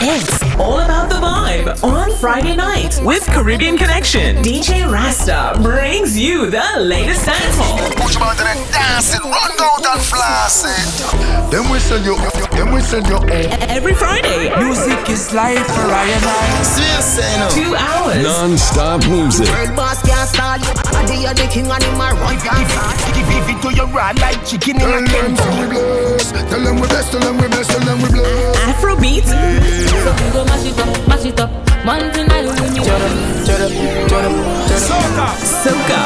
It's all about the vibe on Friday night with Caribbean Connection. DJ Rasta brings you the latest dancehall. Push about the dancing, run out and flossing. Then we send you, then we send you. Every Friday, Music is life for Ryan and two hours. Non-stop music. World boss can't stall you. Body the king and him a run Give give it to your raw like chicken in Tell a them can. we bless, tell them we bless, tell them we bless, tell them we bless. Afrobeat, So we go mash it up, mash it up. Man tonight we need soca,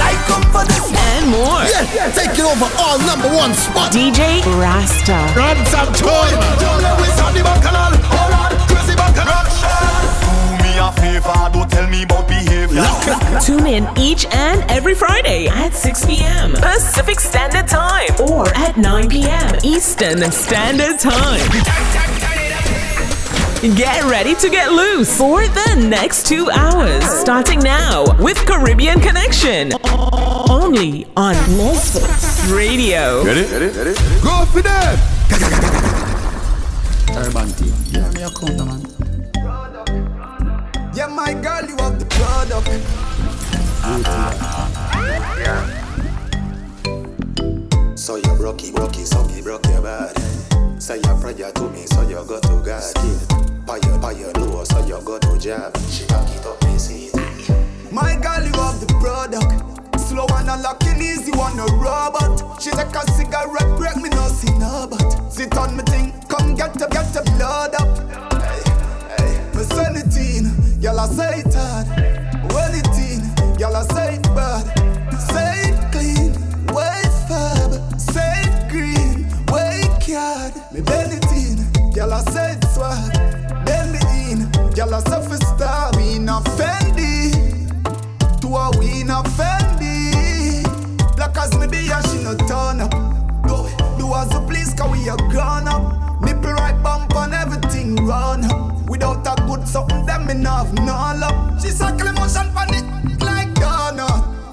I come for this. and more. Yeah, taking over all number one spot. DJ Rasta. Run some toy. me a favor, don't tell me about behavior. Tune in each and every Friday at 6 p.m. Pacific Standard Time or at 9 p.m. Eastern Standard Time. Get ready to get loose for the next two hours. Starting now with Caribbean Connection. Only on Misfits Radio. Ready? Ready? Ready? Go for them. Yeah, my girl, you have the product. So you broke it, broke it, so me broke your body. Say your prayer to me, so you go to God. Pay your, pay your low, so you go to job. She back it up, me see it. My girl, you have the product. Slow and unlocking easy, want a robot. She take a cigarette break, me no see no but. Sit on me thing, come get up, get up, blood up. Hey, hey, it in, y'all a say it hard. Well it in, y'all a say bad. Say clean, way fab. Say green, way card. Me it in, y'all a say swag. It in, y'all a say for star. Me not Fendi to a win a Fendi. Black as me be, she no turn up. Do, do as you please, cause we are grown up. Nipple right bump and everything run up. Without a good something, them me not have no love. She circle emotion pan it like Donna.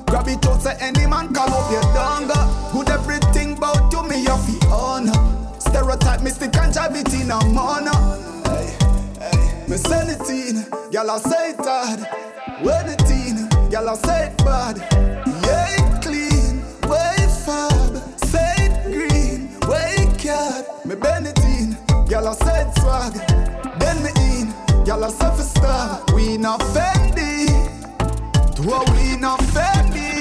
Grab it out, say any man call up your donga. Good everything about you, me you fi honor. Stereotype me stick and drive it in a manner. Hey, hey. Me send it in, y'all a say it hard. When it in, y'all a say it bad. Yeah, it clean, way fab. Say it green, way card. Me in, y'all a say it swag. Then me in, y'all a say for star. We not Fendi, to a we not Fendi.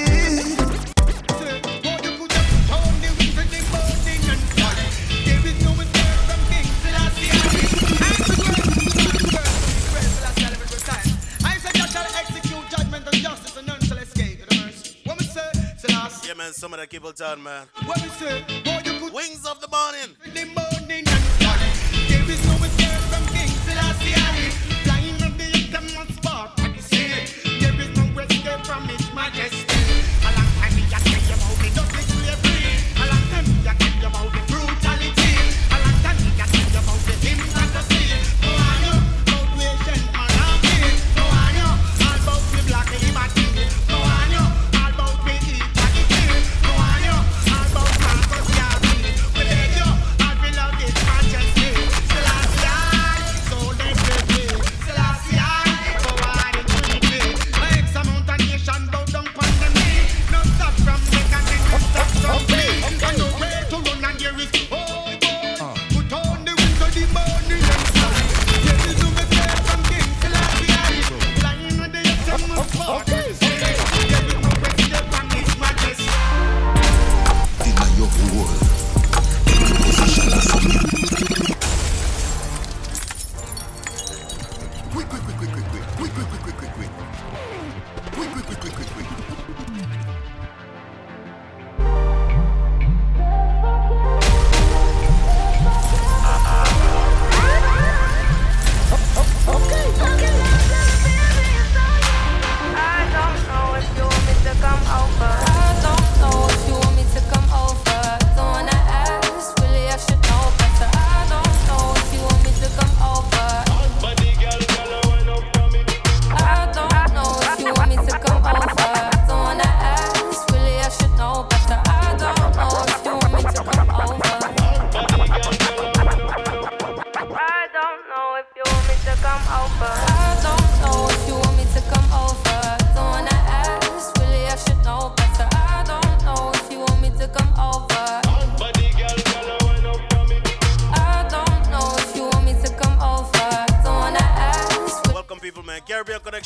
Yeah, man, some of the people turn, man. What me say? Boy, you put Wings of the morning. Escape from His Majesty. A long time me a the dirty slavery. A long time me a tell you about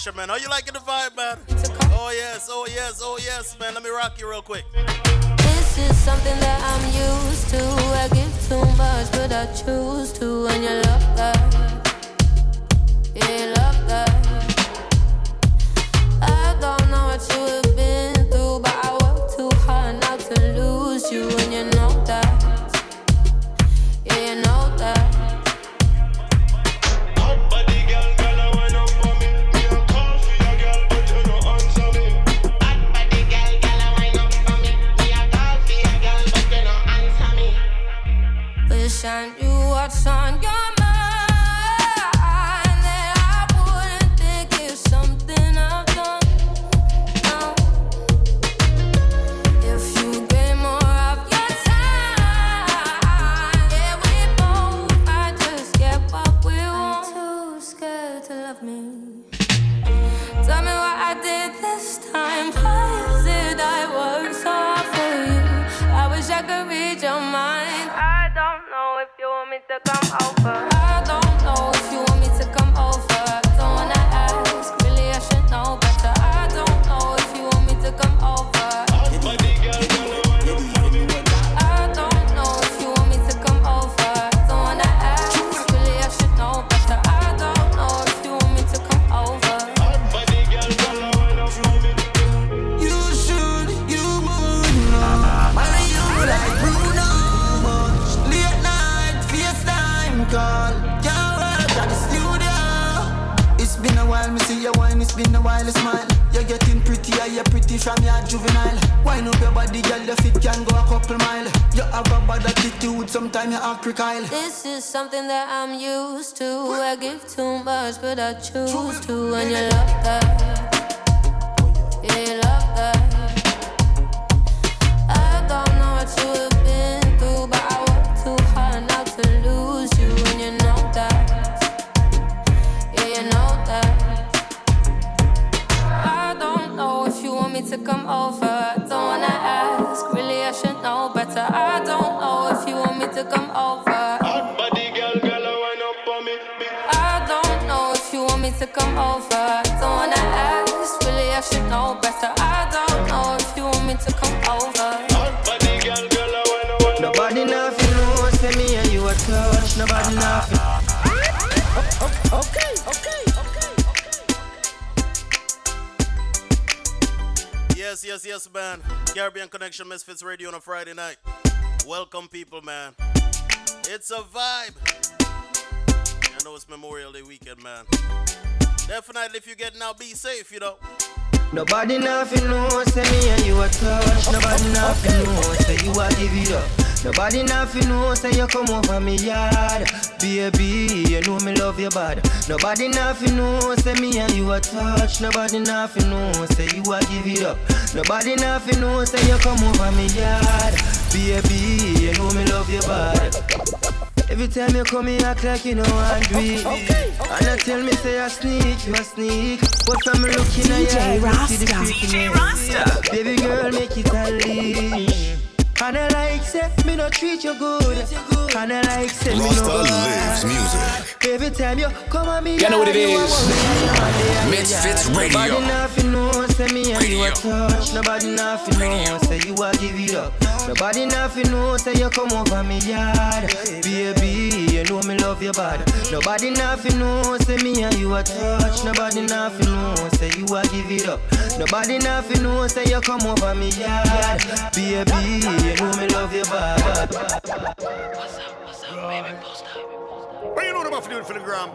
Man. How you It's been a while, smile. You're getting prettier, you're pretty from your juvenile. Wine up your body, girl, your fit can go a couple mile. You have a bad attitude, sometimes you act recile. This is something that I'm used to. I give too much, but I choose to. And you love that. Yeah, you love that. To come over. Don't wanna ask, really I should know better. I don't know if you want me to come over. Hot body girl, girl, I don't know if you want me to come over. Don't wanna ask, really I should know better. I don't know if you want me to come Yes, yes, yes, man. Caribbean Connection Misfits Radio on a Friday night. Welcome, people, man. It's a vibe. I know it's Memorial Day weekend, man. Definitely, if you get now, be safe, you know. Nobody nothing knows, say me and you a touch. Nobody nothing knows, say you a give it up. Nobody nothing knows, say you come over me yard. Baby, you know me love you bad. Nobody nothing knows, say me and you a touch. Nobody nothing knows, say you a give it up. Nobody nothing knows, say you come over me yard. Baby, you know me love you bad. Every time you come here, act like you know I'm do it. And I tell me, say I sneak, you a sneak. But from looking at DJ you, see the Rasta. DJ Rasta. Baby girl, make it a leash. And I like say, me no treat you good. And I like say, me no Rasta go lives music. Every time you come on me, You know what it you a is. worry, you a Misfits. Radio. Nobody nothing knows, say me and you a touch. Nobody nothing knows, say you a give it up. Nobody nothing knows, say you come over me yard. Baby, you know me love you bad. Nobody nothing knows, say me and you a touch. Nobody nothing knows, say you a give it up. Nobody nothing knows, say you come over me yard. Baby, you know me love you bad. What you know about doing for the gram? A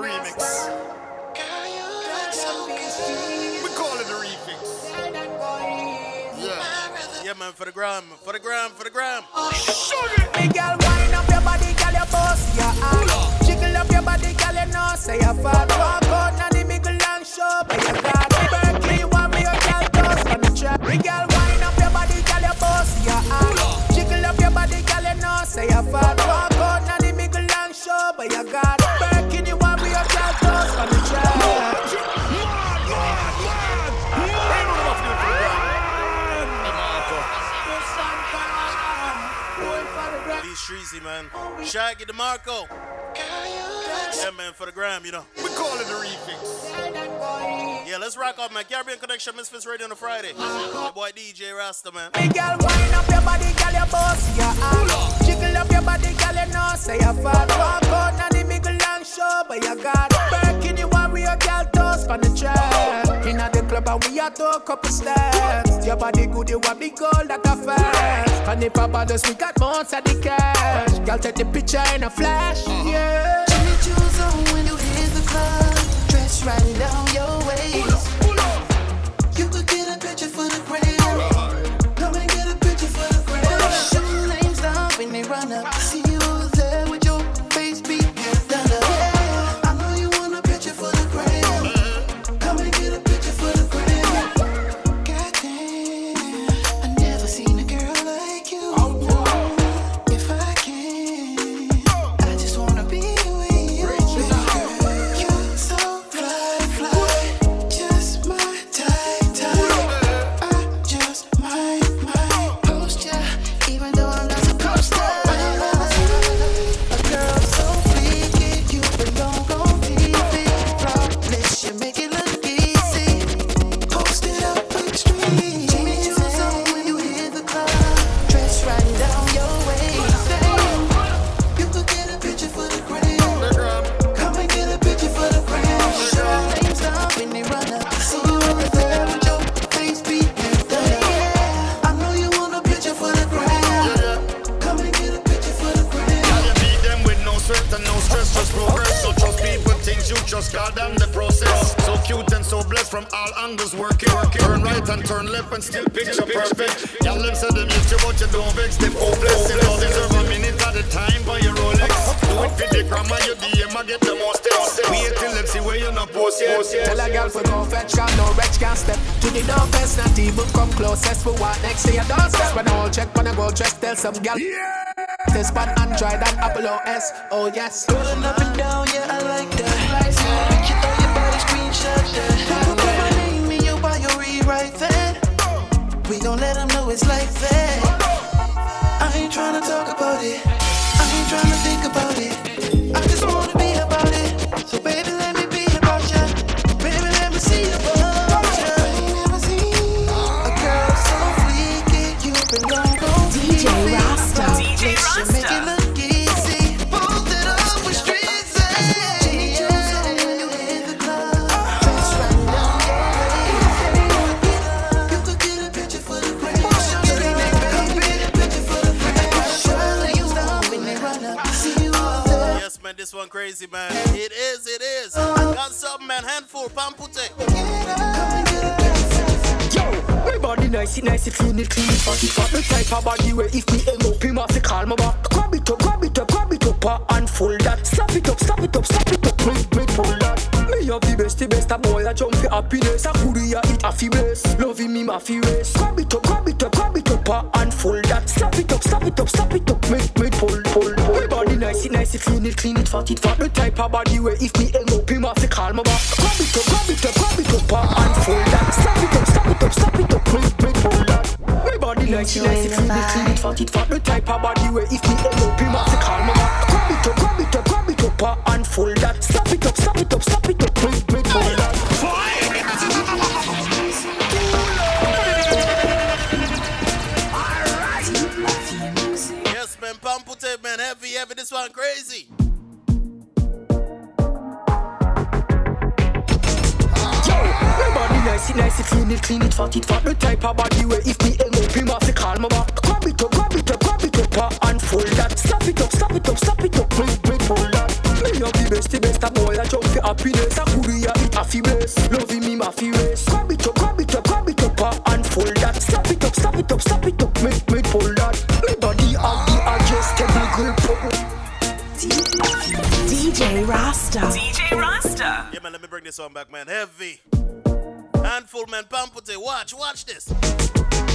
remix. We call it a remix. Yeah. Yeah, man, for the gram, for the gram, for the gram. Sugar. Me girl, wind up your body, girl, you bust your ass. Jiggle up your body, girl, you know say you fat up, but you got Berkeley, you want me a girl toast on the trap. Girl, wind up your body, girl, you boss, your ass. Jiggle up your body, girl, you know, say you fat. Walk out, now the middle long show, but you got Berkeley, you want me a girl toast on the trap. Streezy, man. Shaggy DeMarco. Girl, yeah, man, for the gram, you know. We call it the refix. Yeah, let's rock out, man. Caribbean Connection, Misfits Radio on a Friday. My boy DJ Rasta, man. Hey, girl, wind up your body, girl, your boss, your arm. Jiggle up your body, girl, you know, say you fall. Walk out on the middle and show, but you got back in the warrior, girl, toast on the track. In the club, and we are to a couple steps. Your body good, you want the gold that a fast. And if I bother, we got months of the cash. Girl, take the picture in a flash, uh-huh. yeah. Club. Dress right down some girl. Call me back. Grab it up, grab it up, grab it up, uh, and fold that. Stop it up, stop it up, stop it up, make me pull that. My body nice, it nice, it clean, it clean, it fat, it fat. The type of body where if me hang up, him have to call me back. Grab it up, grab it up, grab it up, uh, and fold that. Stop it up, stop it up, stop it up, make me pull that. Yes, man, pampute, man. Heavy, heavy. This one crazy. Body nice, it nice, it clean, it clean, it fat, it fat. The type of body where if me hang up, him have to call me back. Grab it up, grab it up, grab it up, uh, and fold that. Stop it up, stop it up, stop it up, make me pull that. Me have the best, the best, a boy a jump for happiness. A goodie a eat a fi bless, loving me ma fi race. Grab it up, grab it up, grab it up, uh, and fold that. Stop it up, stop it up, stop it up, make me pull that. Me body have the adjustable grip. DJ Rasta. DJ Rasta. Yeah, man, let me bring this one back, man. Heavy. Handful, man. Pampute. Watch, watch this.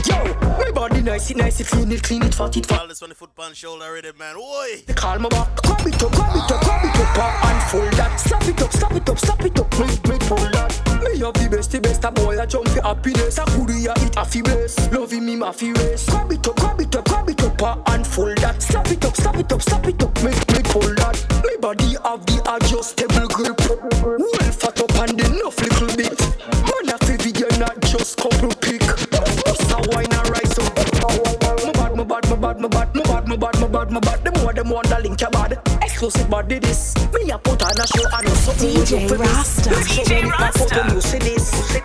Yo, my body nice, it nice, it clean, it clean, it fat, it fat. All this on the foot punch shoulder already, man. Oi. They call me back. Grab it up, grab it up, grab it up, uh, and fold that. Stop it up, stop it up, stop it up, make me pull that. Me have the best, the best, a boy a jump for happiness. A goodie a eat a fi bless, loving me ma fi race. Grab it up, grab it up, grab it up uh, and fold that. Stop it up, stop it up, stop it up, make me pull that. Me body have the adjustable grip. Well fat up and enough little bit. Couple pick. Bust a wine and rise up. Oh. My bad, my bad, my bad, my bad, my bad, my bad, my bad, my bad. Them more them want to link your bad. Exclusive body this. Me a put on a show and know something DJ you for this. Rasta. DJ Rasta. You see this.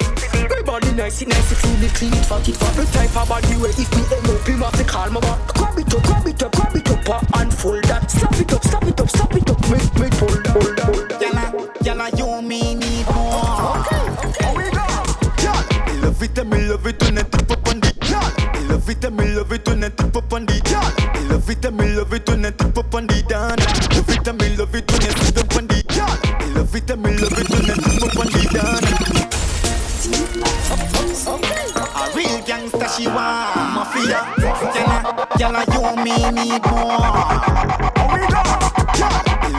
My body nice, it nice, it clean, it clean, it fat, it fat. The type of body where if me end up, him have to call my back. Grab it up, grab it up, grab it up, and fold that. Stop it up, stop it up, stop it up. Make, make, pull that, pull that, pull that. Yalla, yalla, you me need more. It and me love it when it tip up on the girl. Me love it and me love it when it tip up on the girl. Me love it and me love it when it tip up on the dan. Love it and me love it when it sit up on the girl. Me love it and me love it when it tip up on the dan. A real gangster she want mafia. Yalla, you me need more. Me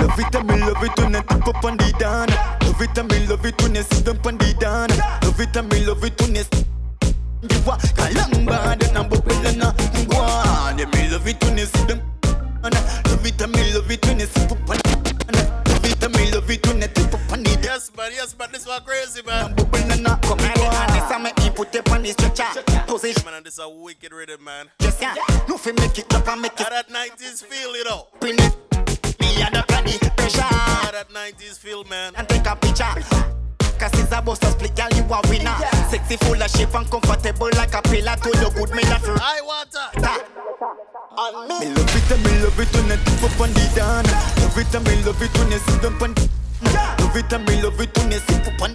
love it and me love it when it tip up on the dan. Love it and me love it when it sit up on the dan. Love it and me love it when it you are kalamba the number one na ngwa de me love it when you see them love it and me love it when you sip up on love it and me love it when you tip up on the Yes, man. Yes, man. This one crazy, man. bubble na come here and this a make me put it on the stretcher position Man, and this a wicked rhythm, man. just yeah no fi make it up and make How it that 90s feel, you know. pin it me and the the pressure How that 90s feel, man. and take a picture Cause it's a bust a split, girl, you a winner. Sexy, full of shape and comfortable like a pillar. To your good, me not for I water. Me love it and me love it when you tip up on the dan. Love it and me love it when you sit up on. Love it and me love it when you sip up on.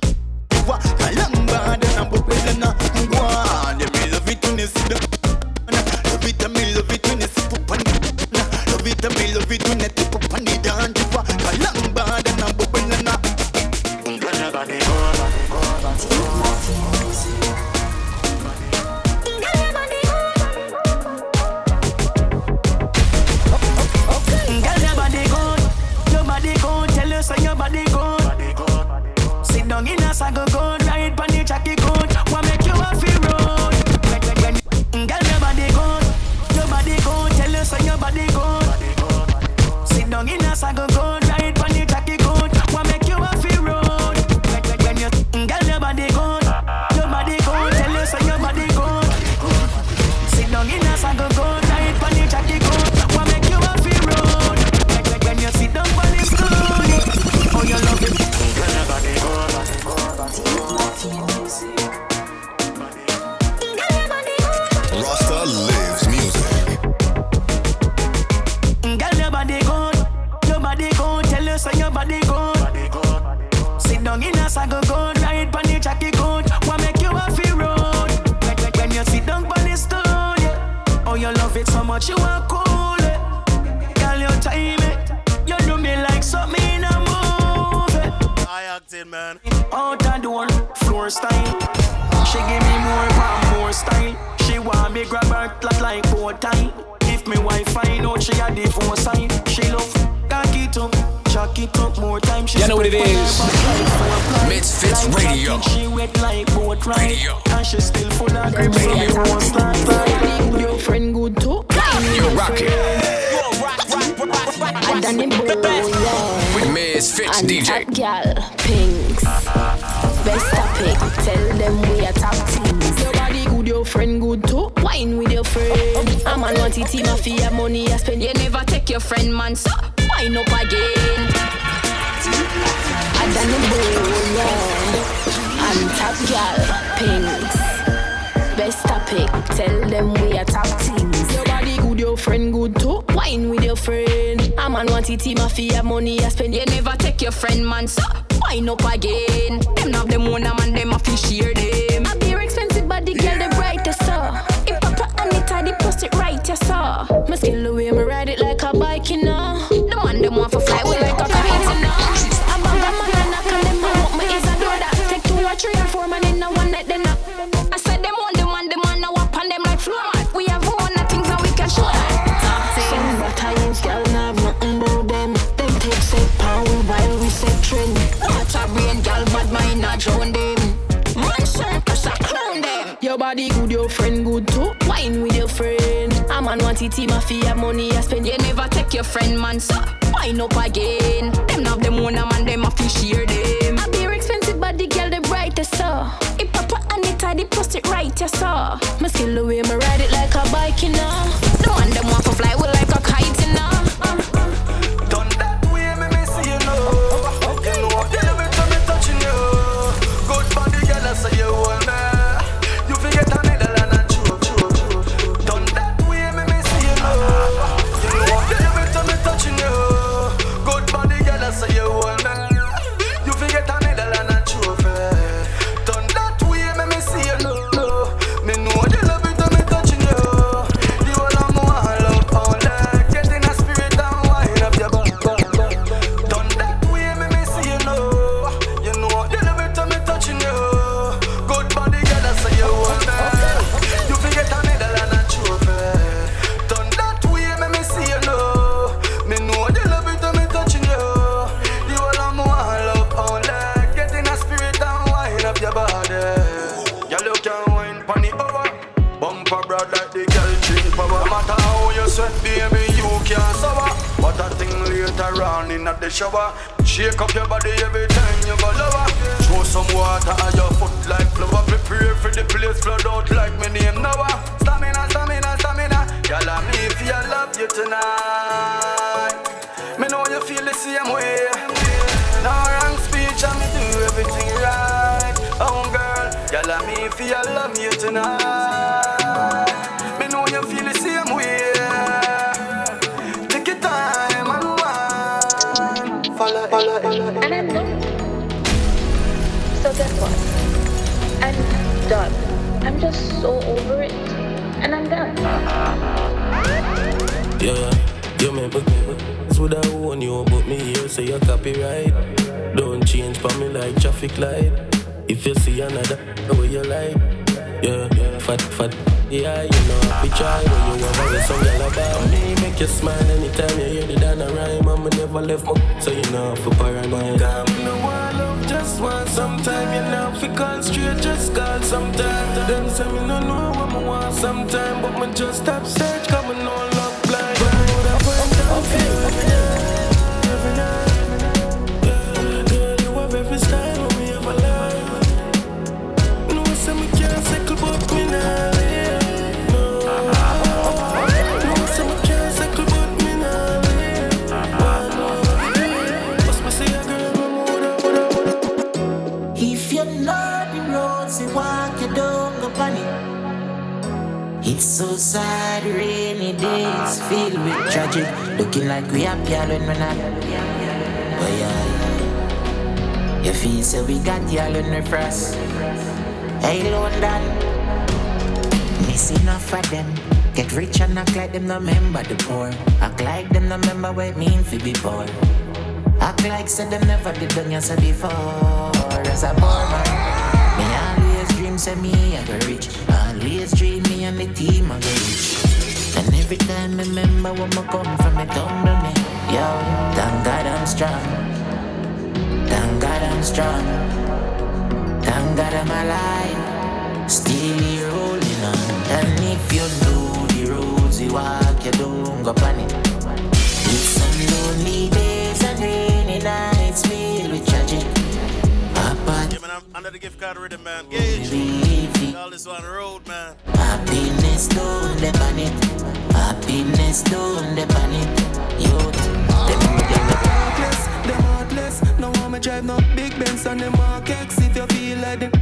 drive no big Benz and them market. If you feel like them.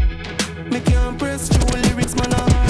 Me can't press true lyrics, man. I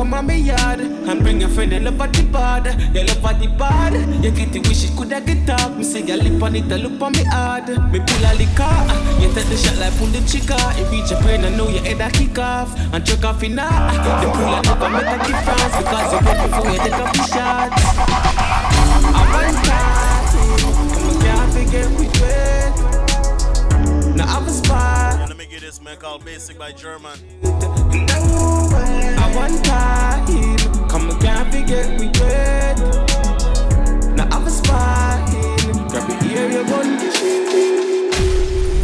come on me yard. And bring your friend and love at the bad. You love at the bad. You get the wish it coulda get up. Me say your lip on it, a look on me hard. Me pull a liquor. You take the shot like pull the chica It reach your brain, I know your head a kick off. And choke off in now The pull a never make a difference. Because you ready before you take off the shot. I want party Come on, can't forget we wait Now have a spot Yeah, let me get this, man, called Basic by German. I want time. Come can't forget we wait. Now have a spot. Grab your ear, you hold the shit.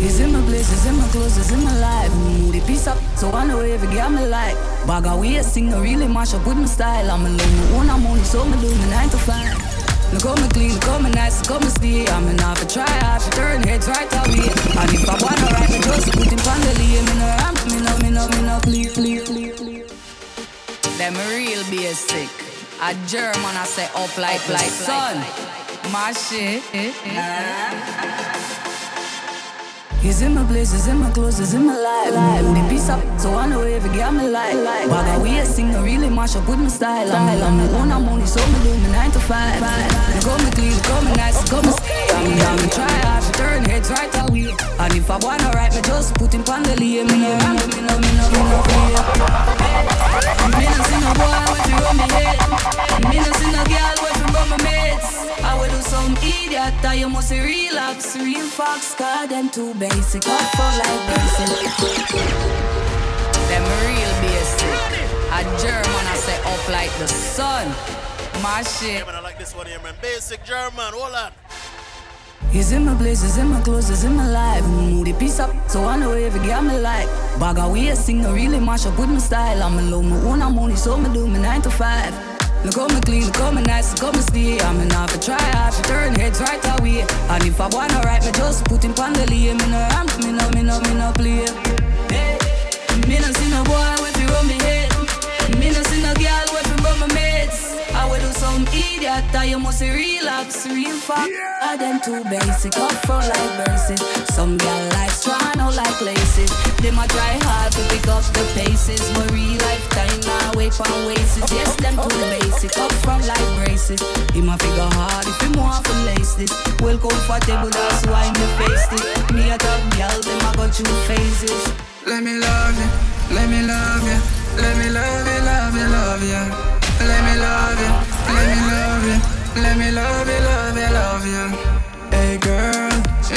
He's in my place, he's in my clothes, he's in my life. Moody piece up, so I know every girl me like. Bag waist, sing no really mash up with my style. I'm alone, me own, I'm only so me do me nine to five. Look how me clean, how me nice, how me stay. I'm in half a try hard, to turn heads right away. And if I wanna ride, me just put him on the lane. Me no ramp, me no, me no, me no, please, please, please. Them real basic. A German, I say up like like sun. My shit. Uh-huh. He's in my place, he's in my clothes, he's in my life. life. Moody piece up, so I know if every girl me like. like. Of waist, sing no really mash up with my style. I'm on my own, I'm only so me do me nine to five. Look how me clean, look how me nice, look how me stay. I'm down, me try hard, to turn heads right away. And if I wanna write, me just put him on the lane. Me no ramp, me no, me no, me no play. Me no see no boy with you run me head. Me no see no girl you my mates. I would do some idiot, that you must relapse. Real fox, cause them too basic. Up for like basic. Them real basic. A German, I say up like the sun. My shit. Yeah, man, I like this one here, man. Basic German, hold on. He's in my place, he's in my clothes, he's in my life. Moody piece up, so I know every girl me like. Bag waist, sing no really mash up with my style. I'm alone, my own, I'm only so me do me nine to five. Look how me clean, look how me nice, look how me stay. I'm in half a try hard, to turn heads right away. And if I wanna write, me just put him on the lane. Me no ramp, me no, me no, me no play. Me no see no boy cat or you must relax, real fuck. Yeah. Are them too basic, up for like braces. Some girl life's trying out like laces. They might try hard to pick up the paces. But real life time now wait for wastes. Yes, them too okay, basic, up from like braces. He might figure hard if you want to lace it. Well comfortable, that's why me face it. Me a top girl, them I got two phases. Let me love you, let me love you, let me love you, love you, love you. Let me love you. Let me love you, let me love you, love you, love you. Hey girl,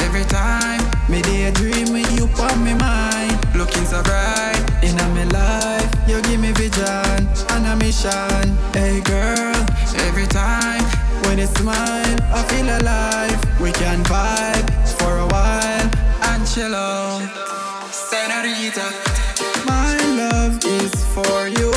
every time me day dream with you on me mind. Looking so bright in my life, you give me vision and a mission. Hey girl, every time when you smile, I feel alive. We can vibe for a while and Senorita. My love is for you.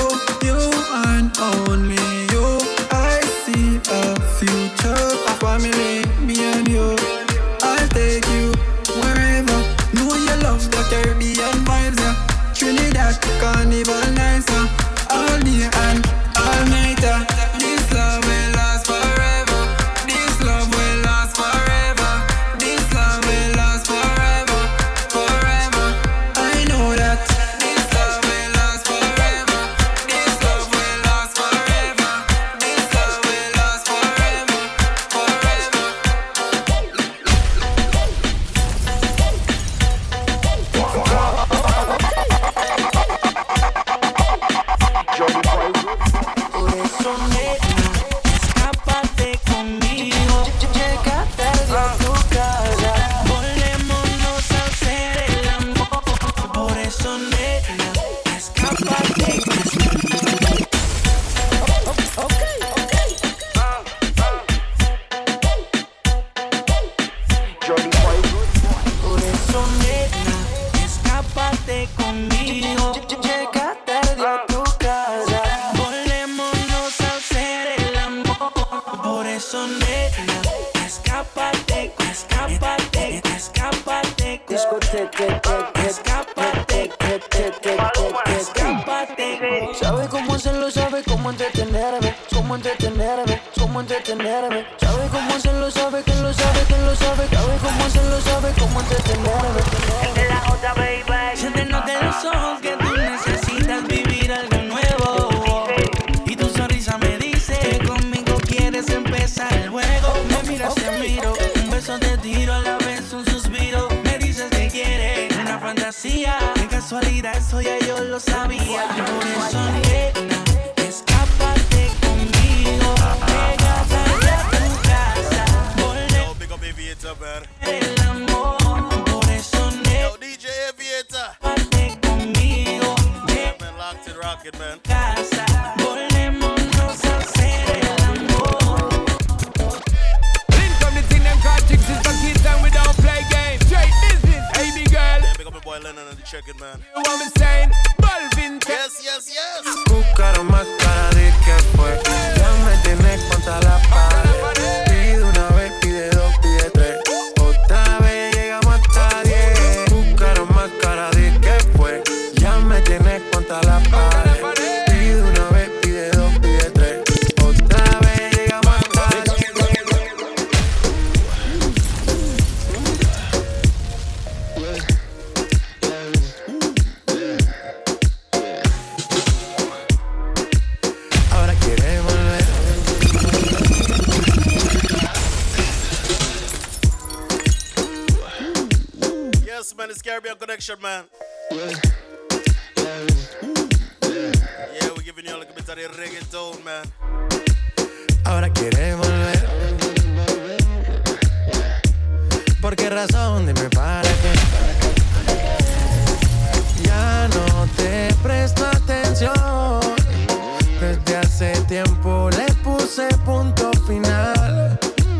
Hace tiempo le puse punto final.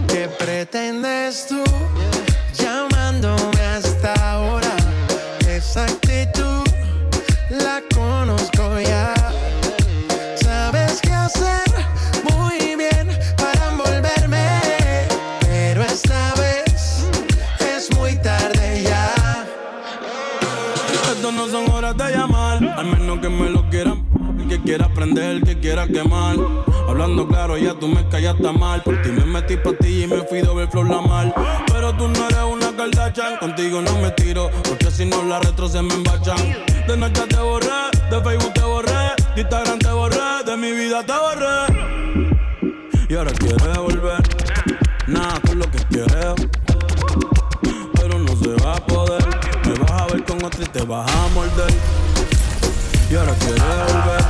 ¿Qué pretendes tú llamándome hasta ahora? Esa prender, que quiera quemar. Hablando claro, ya tú me callaste mal. Por ti me metí pa' ti y me fui doble flor la mal. Pero tú no eres una Kardashian, contigo no me tiro, porque si no la retro se me embachan. De noche te borré, de Facebook te borré, de Instagram te borré, de mi vida te borré. Y ahora quieres volver, nada con lo que quieres. Pero no se va a poder, me vas a ver con otra y te vas a morder. Y ahora quieres volver.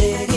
Reine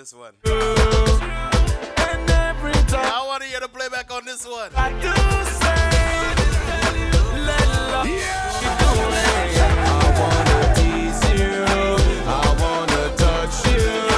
this one. I want to hear the playback on this one. I do say, let love yeah. I wanna tease you. I wanna touch you.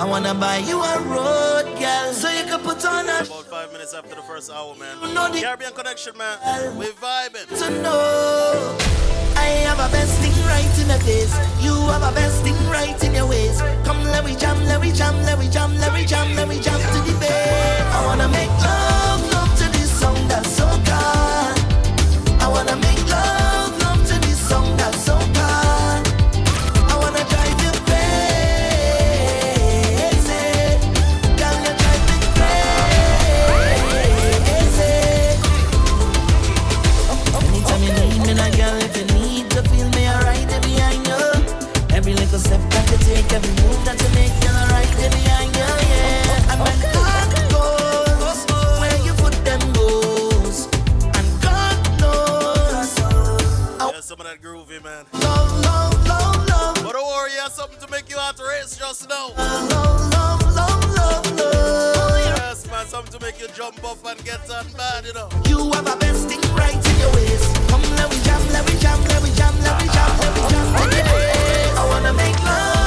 I wanna buy you a road, girl, so you can put on a. About five minutes after the first hour, man. You know the Caribbean connection, man. We vibing. To know, I have a best thing right in the face. You have a best thing right in your ways. Come, let me jam, let me jam, let me jam, let me jam, let me jam to the bed. I wanna make love, love to this song that's so. Me yeah. Oh. Some of that groovy, man. Love, love, love, love. But don't worry, something to make you to. Love, love, love, love, love. Yes, man, something to make you jump up and get on bad, you know. You have best thing right in your waist. Come, let me jam, let me jam, let me jam, let me jam, let me jam. I wanna make love.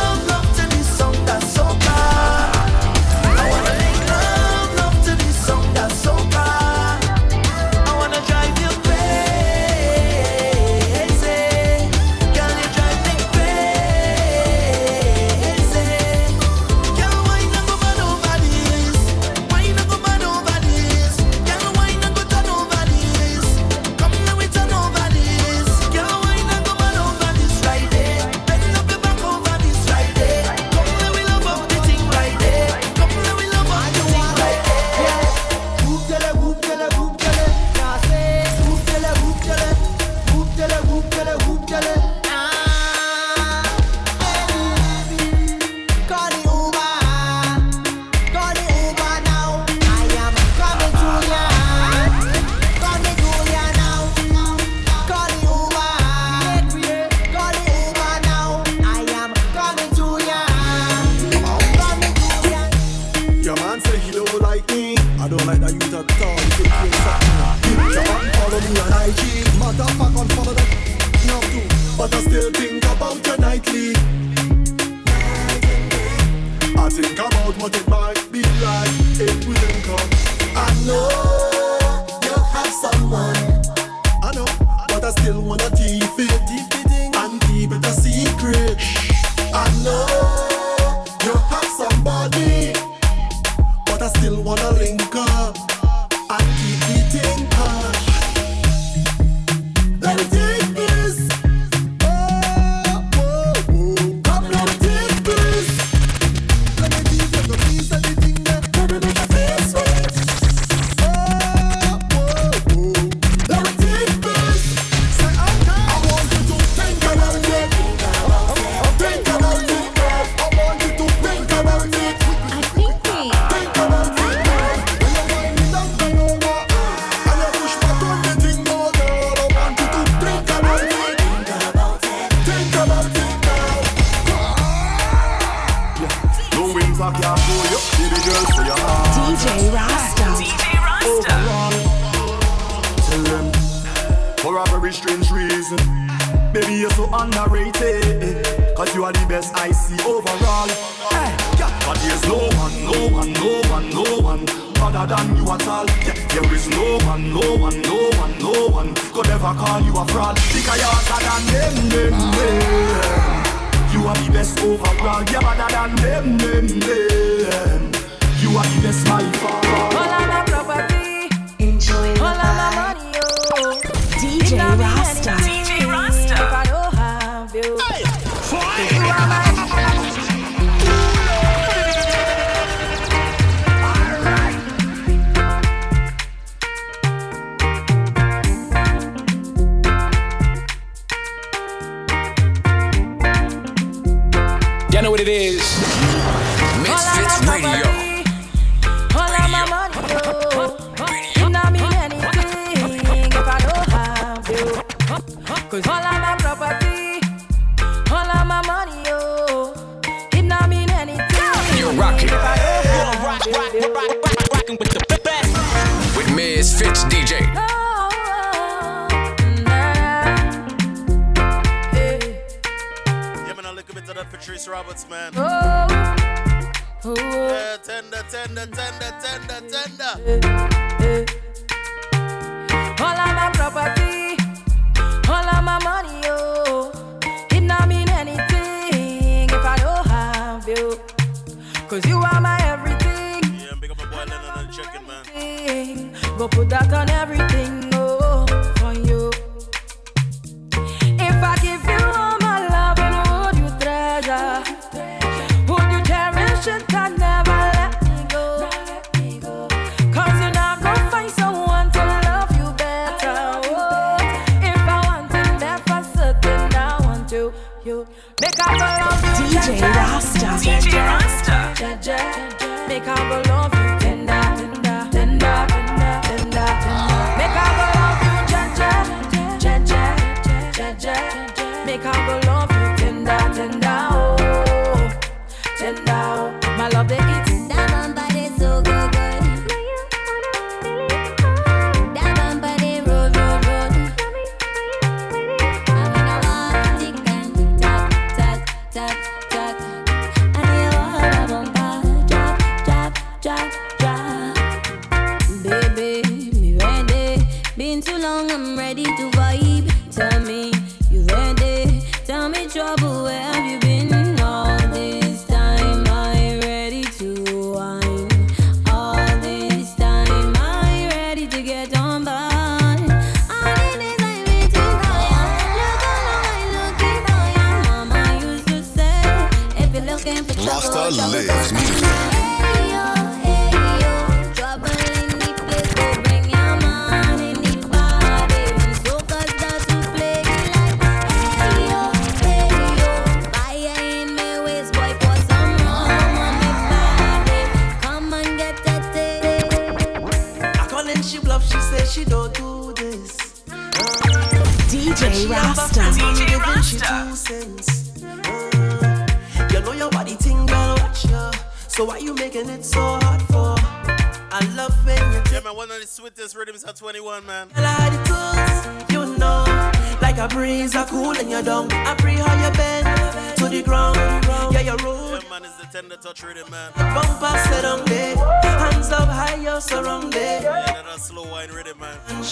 Lives music.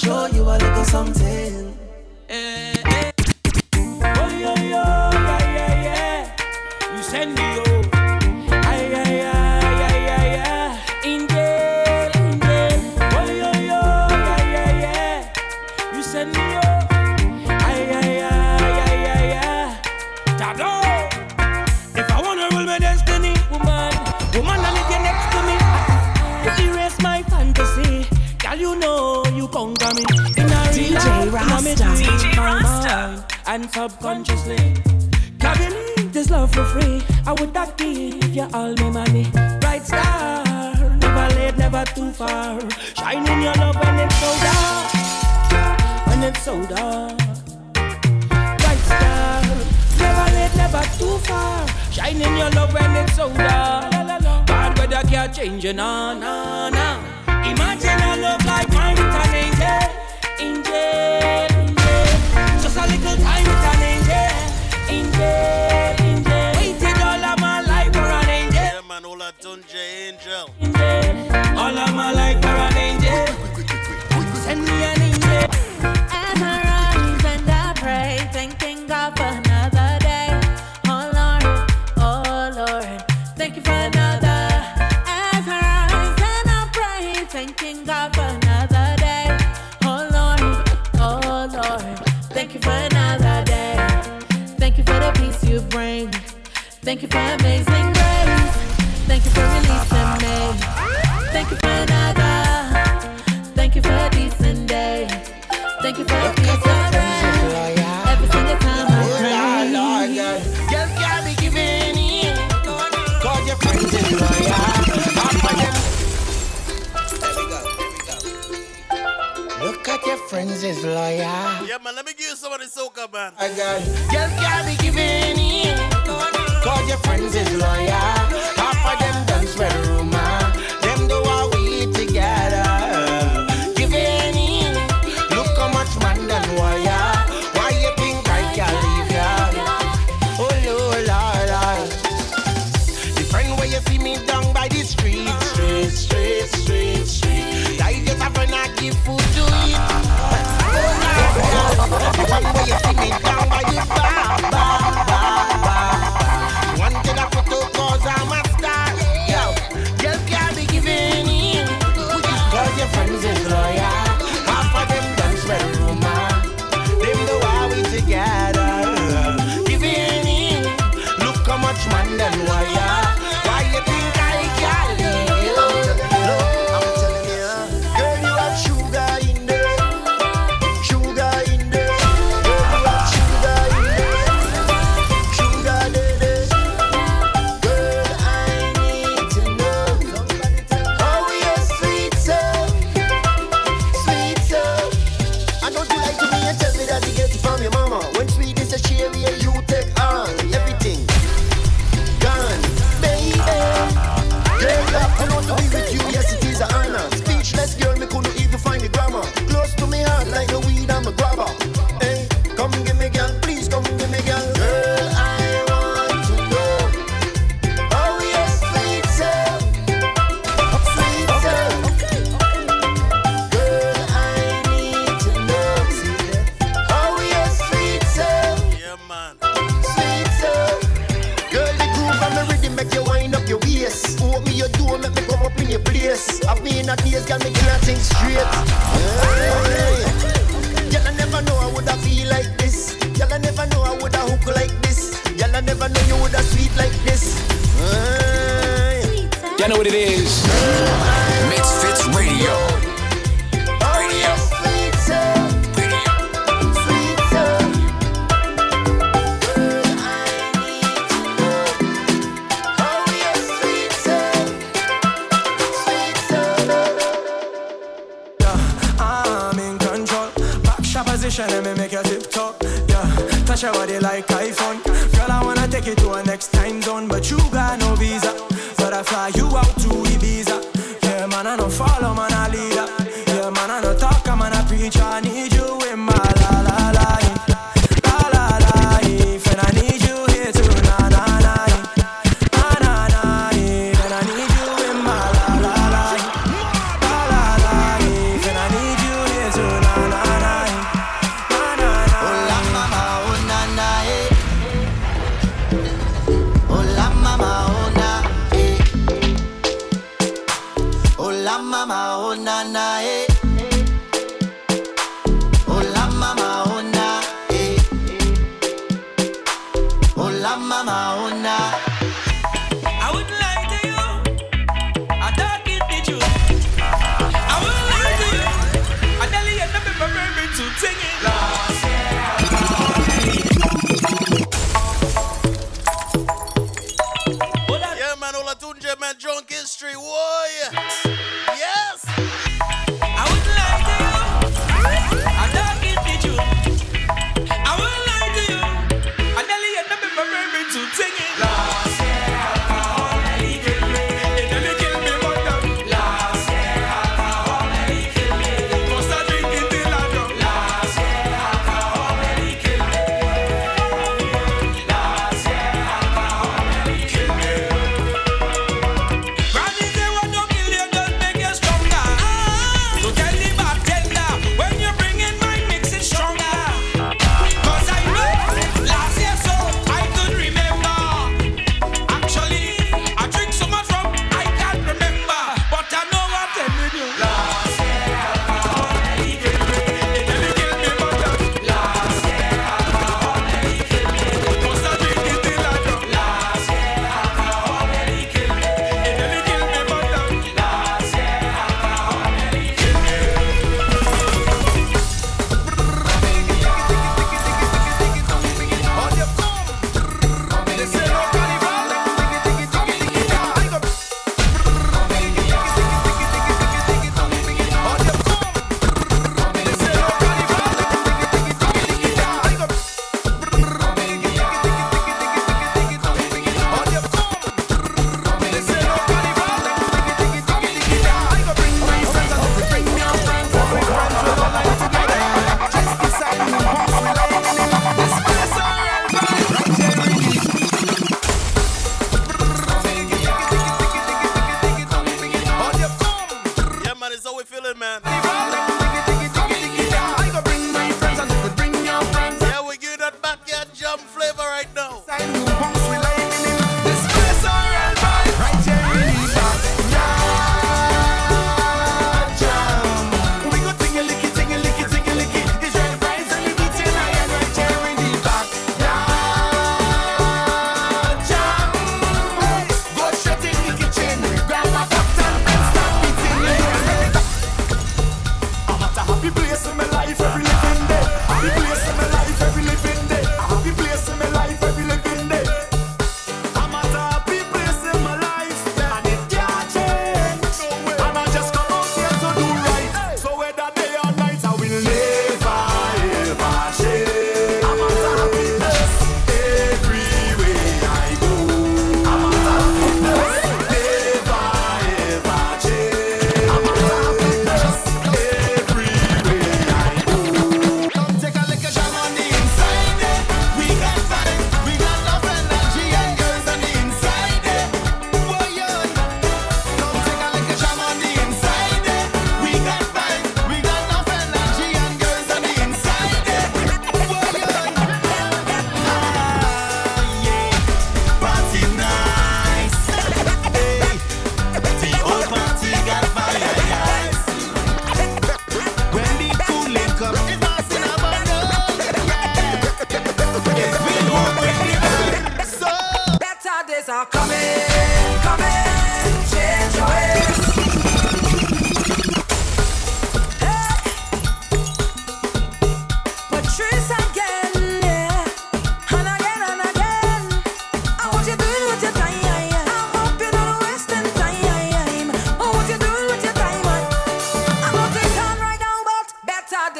Show you a little something.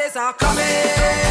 days are coming.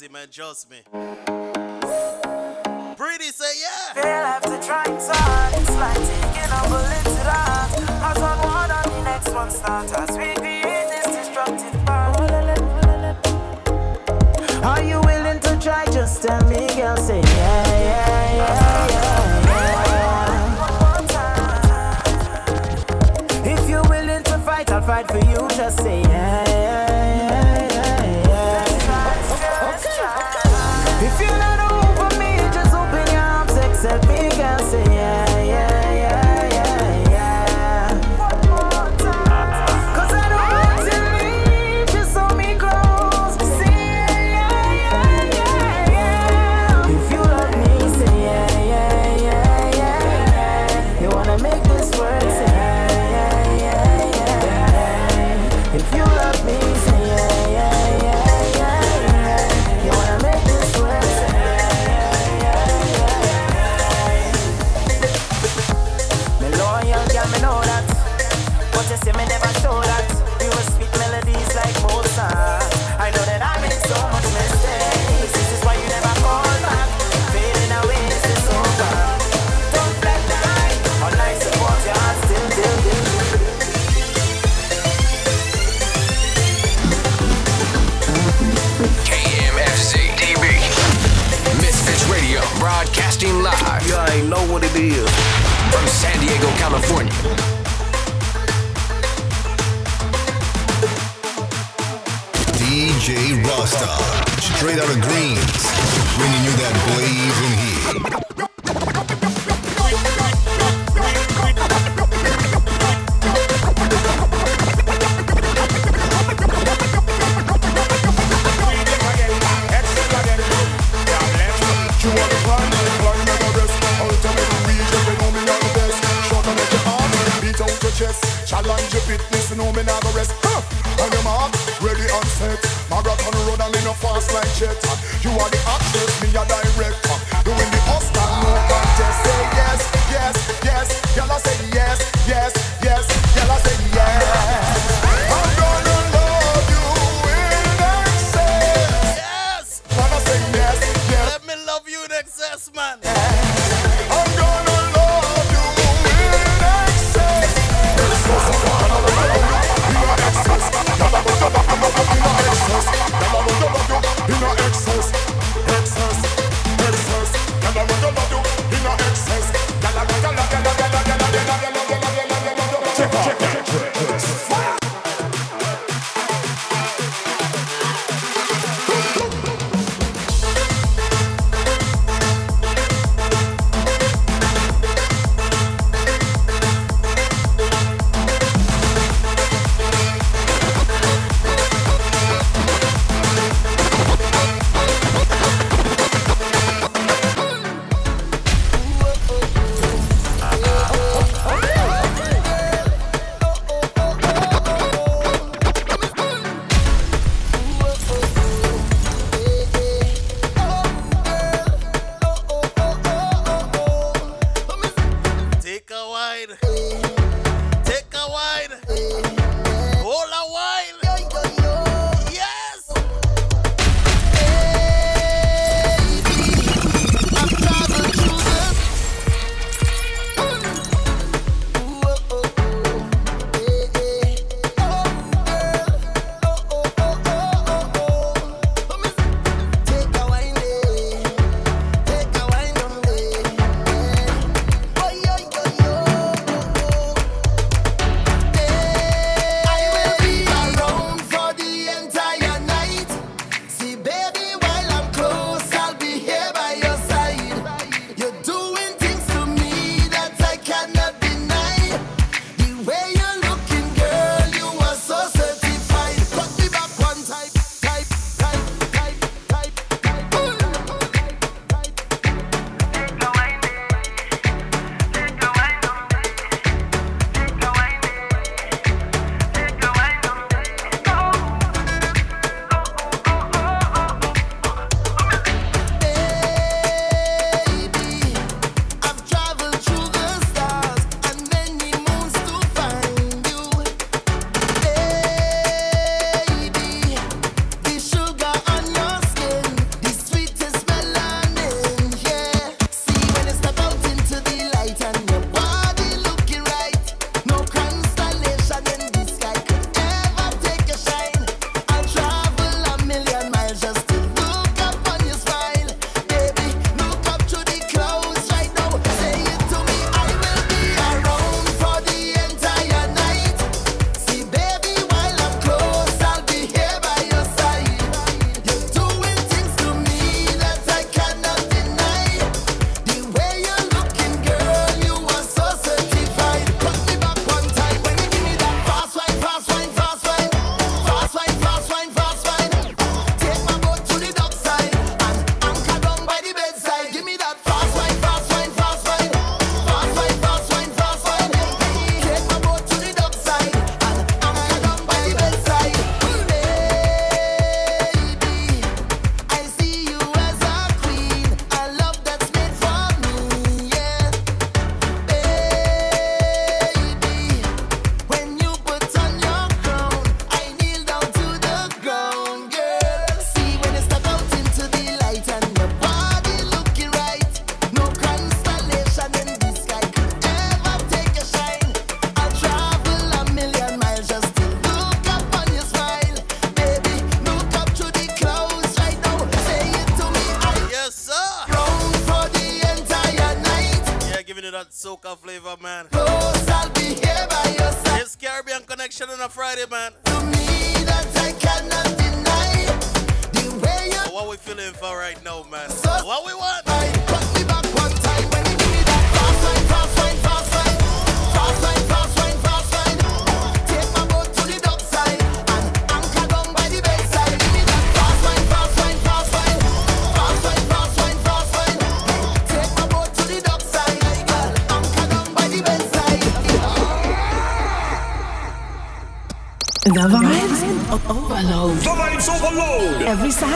praise him and me. Pretty say yeah. Feel after trying time, it's like taking a bullet to the heart. As one one on the next one start, as we create this destructive path. Are you willing to try? Just tell me, girl, say yeah, yeah, yeah, I'll fight for you. Just say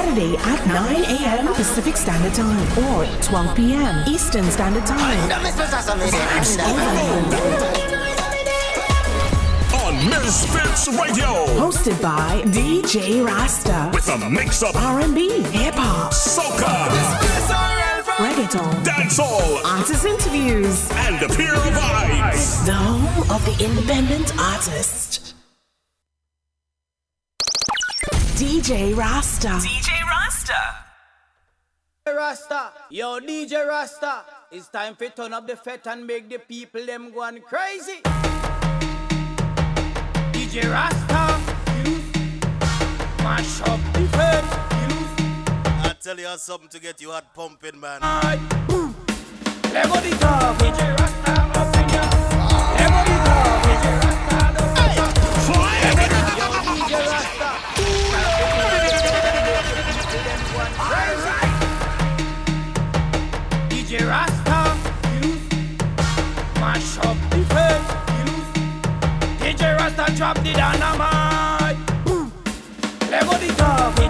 Saturday at 9 a.m. Pacific Standard Time or 12 p.m. Eastern Standard Time. On Misfits Radio. Hosted by DJ Rasta. With a mix of R&B, hip-hop, soca reggaeton, dancehall, artist interviews, and the pure vibes. The home of the independent artist. DJ Rasta. DJ Rasta. Rasta. Yo, DJ Rasta. It's time for turn up the fat and make the people them going crazy. DJ Rasta. Mash up the fat. I tell you something to get you heart pumping, man. Right. Boom. DJ Rasta. and drop the dynamite. Level it up.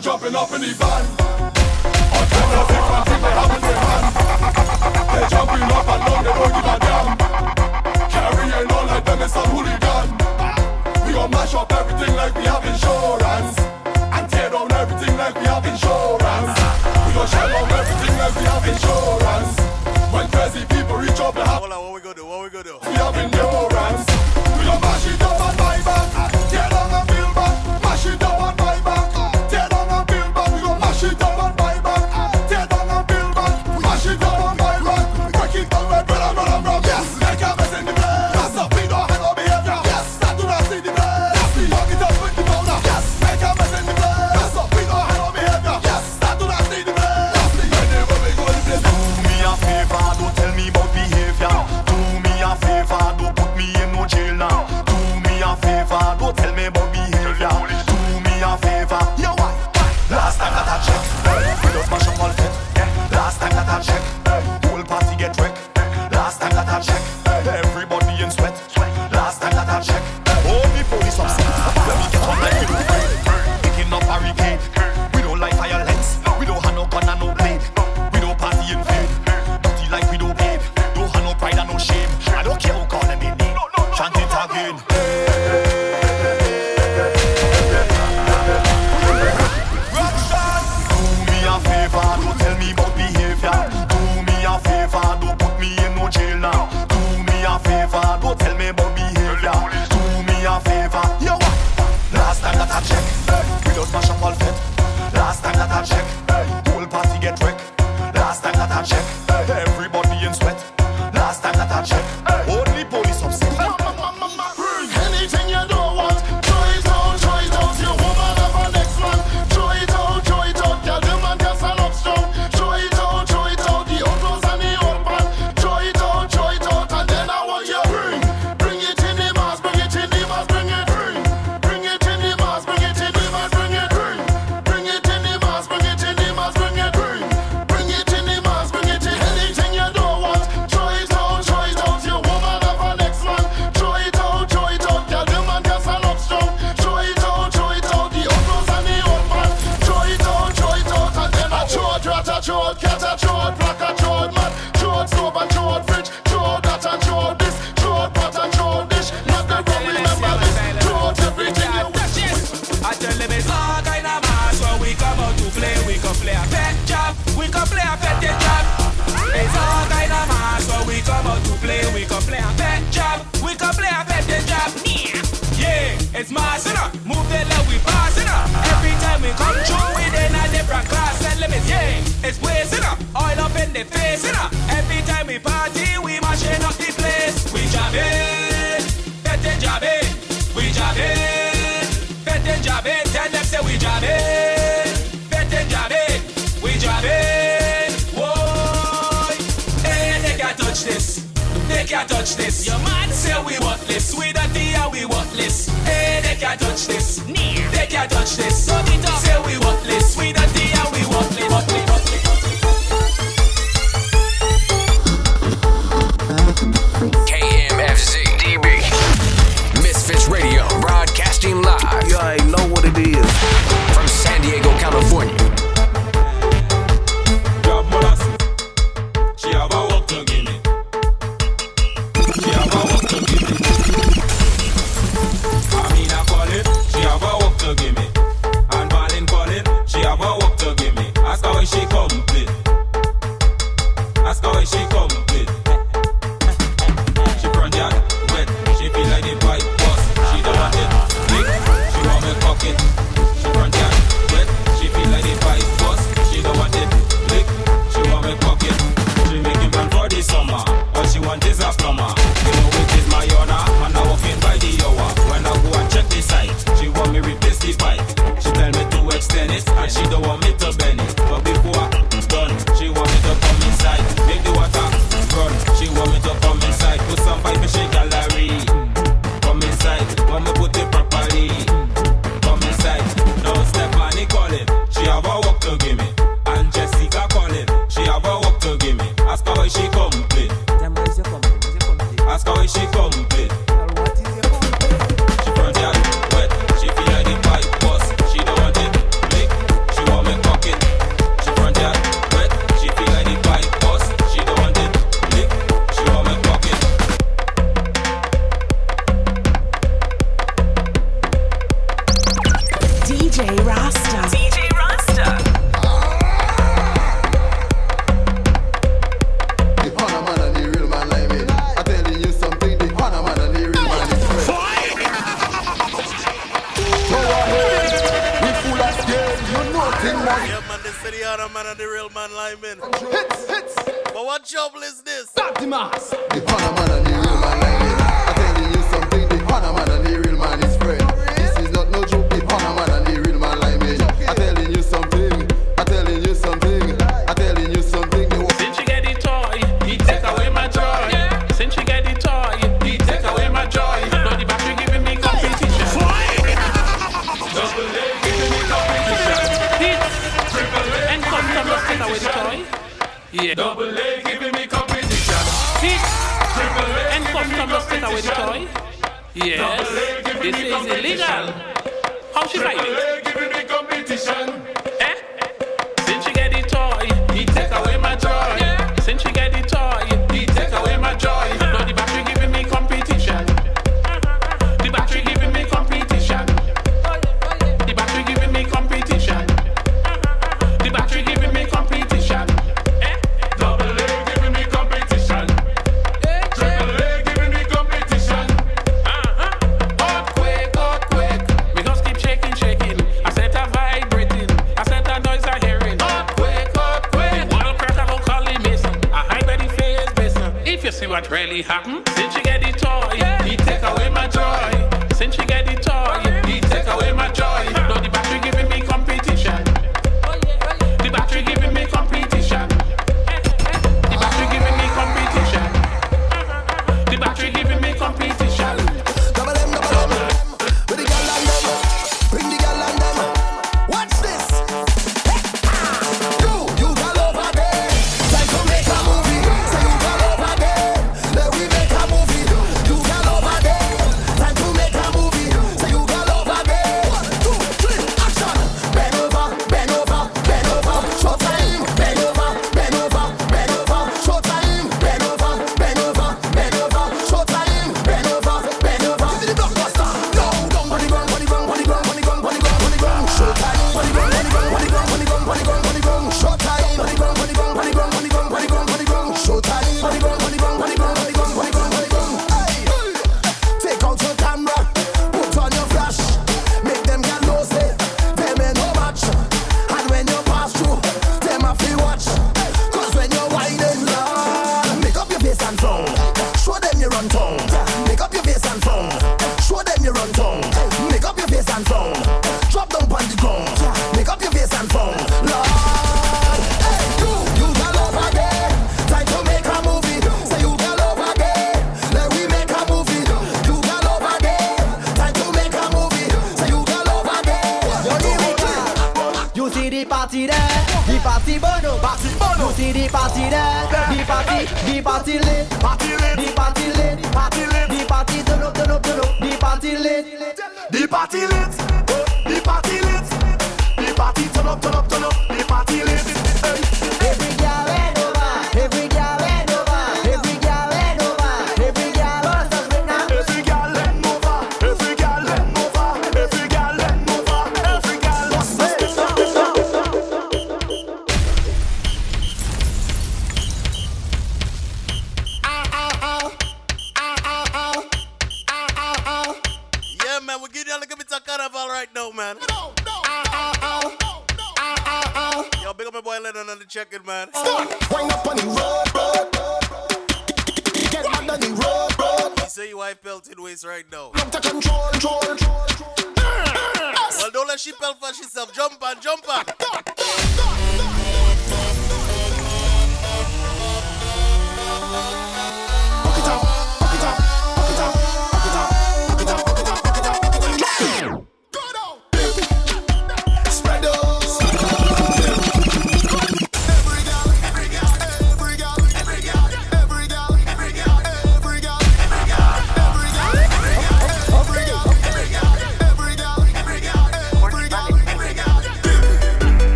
jumping up in the van. On top of the fan, things are having their hand. They're jumping up and down, they don't give a damn. Carrying on like them is some hooligan. We gon' mash up everything like we have insurance. And tear down everything like we have insurance. We gon' shell out everything like we have insurance. When crazy people reach up, they have.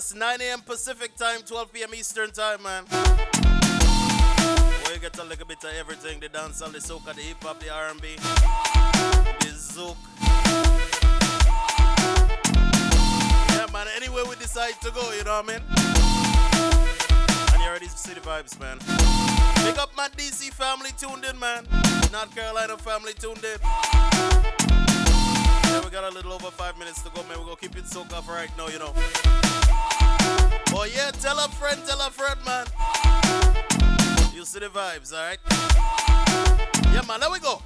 yes, 9 a.m. Pacific time, 12 p.m. Eastern time, man. We get a little bit of everything: the dancehall, the soca, the hip hop, the R&B, the zouk. Yeah, man. Anywhere we decide to go, you know what I mean. And you already see the vibes, man. Pick up my DC family tuned in, man. North Carolina family tuned in. Yeah, we got a little over five minutes to go, man. We're gonna keep it soca for right now, you know. Oh yeah, tell a friend, tell a friend, man. You see the vibes, alright? Yeah, man, there we go.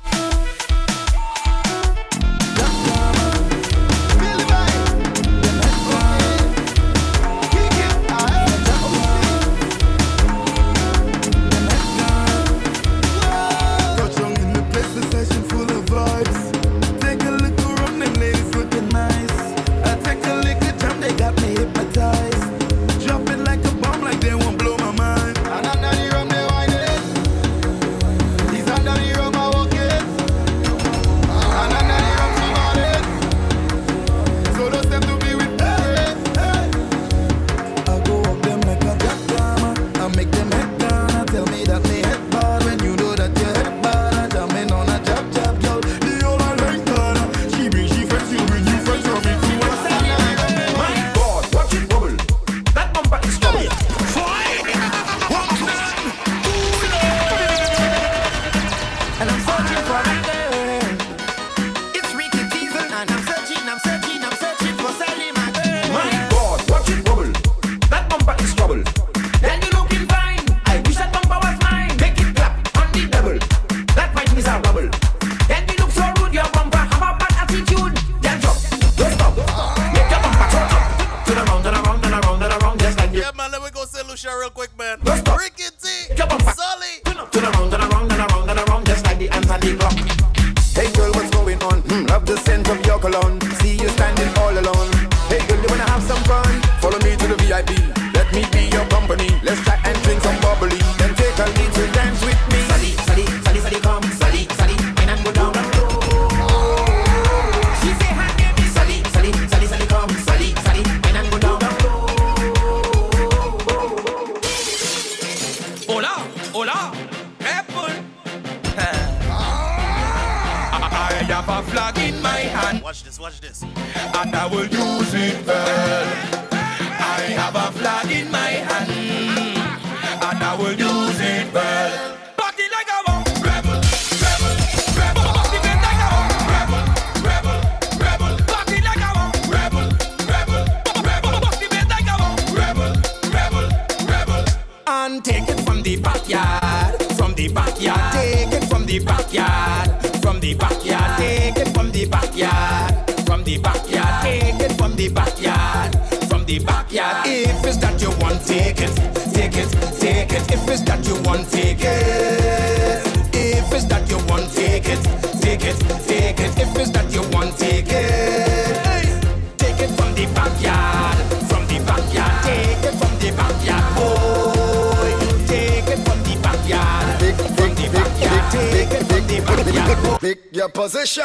Take your position.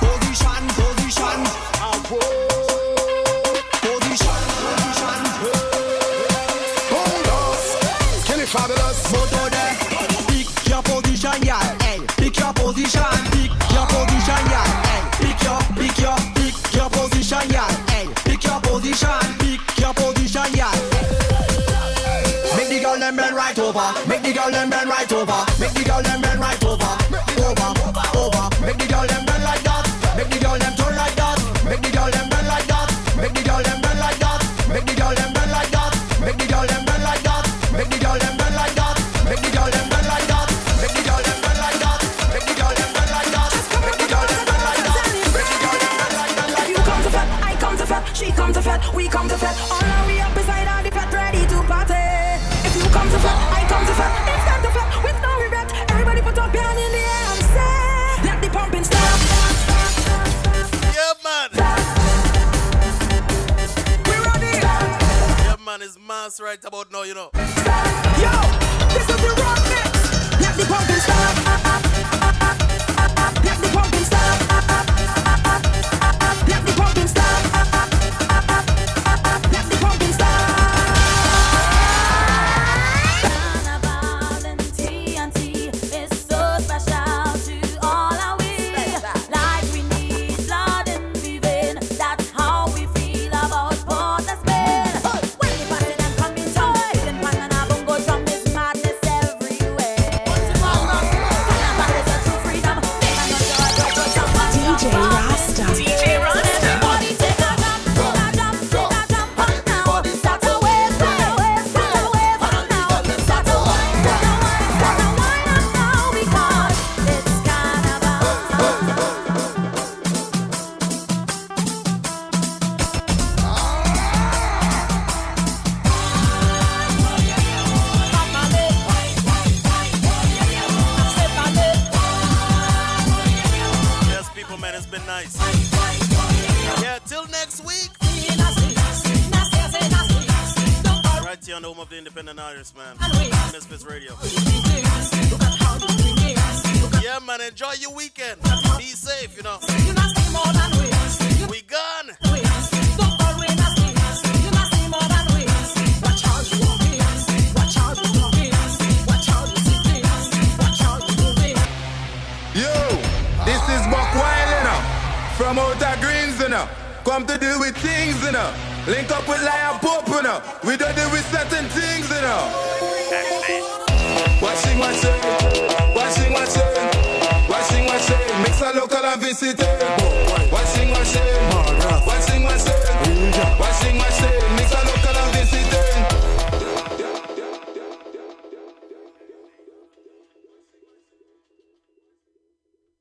Position, position. Oh. right over. Make the girl them bend right over. Make the girl them bend right over.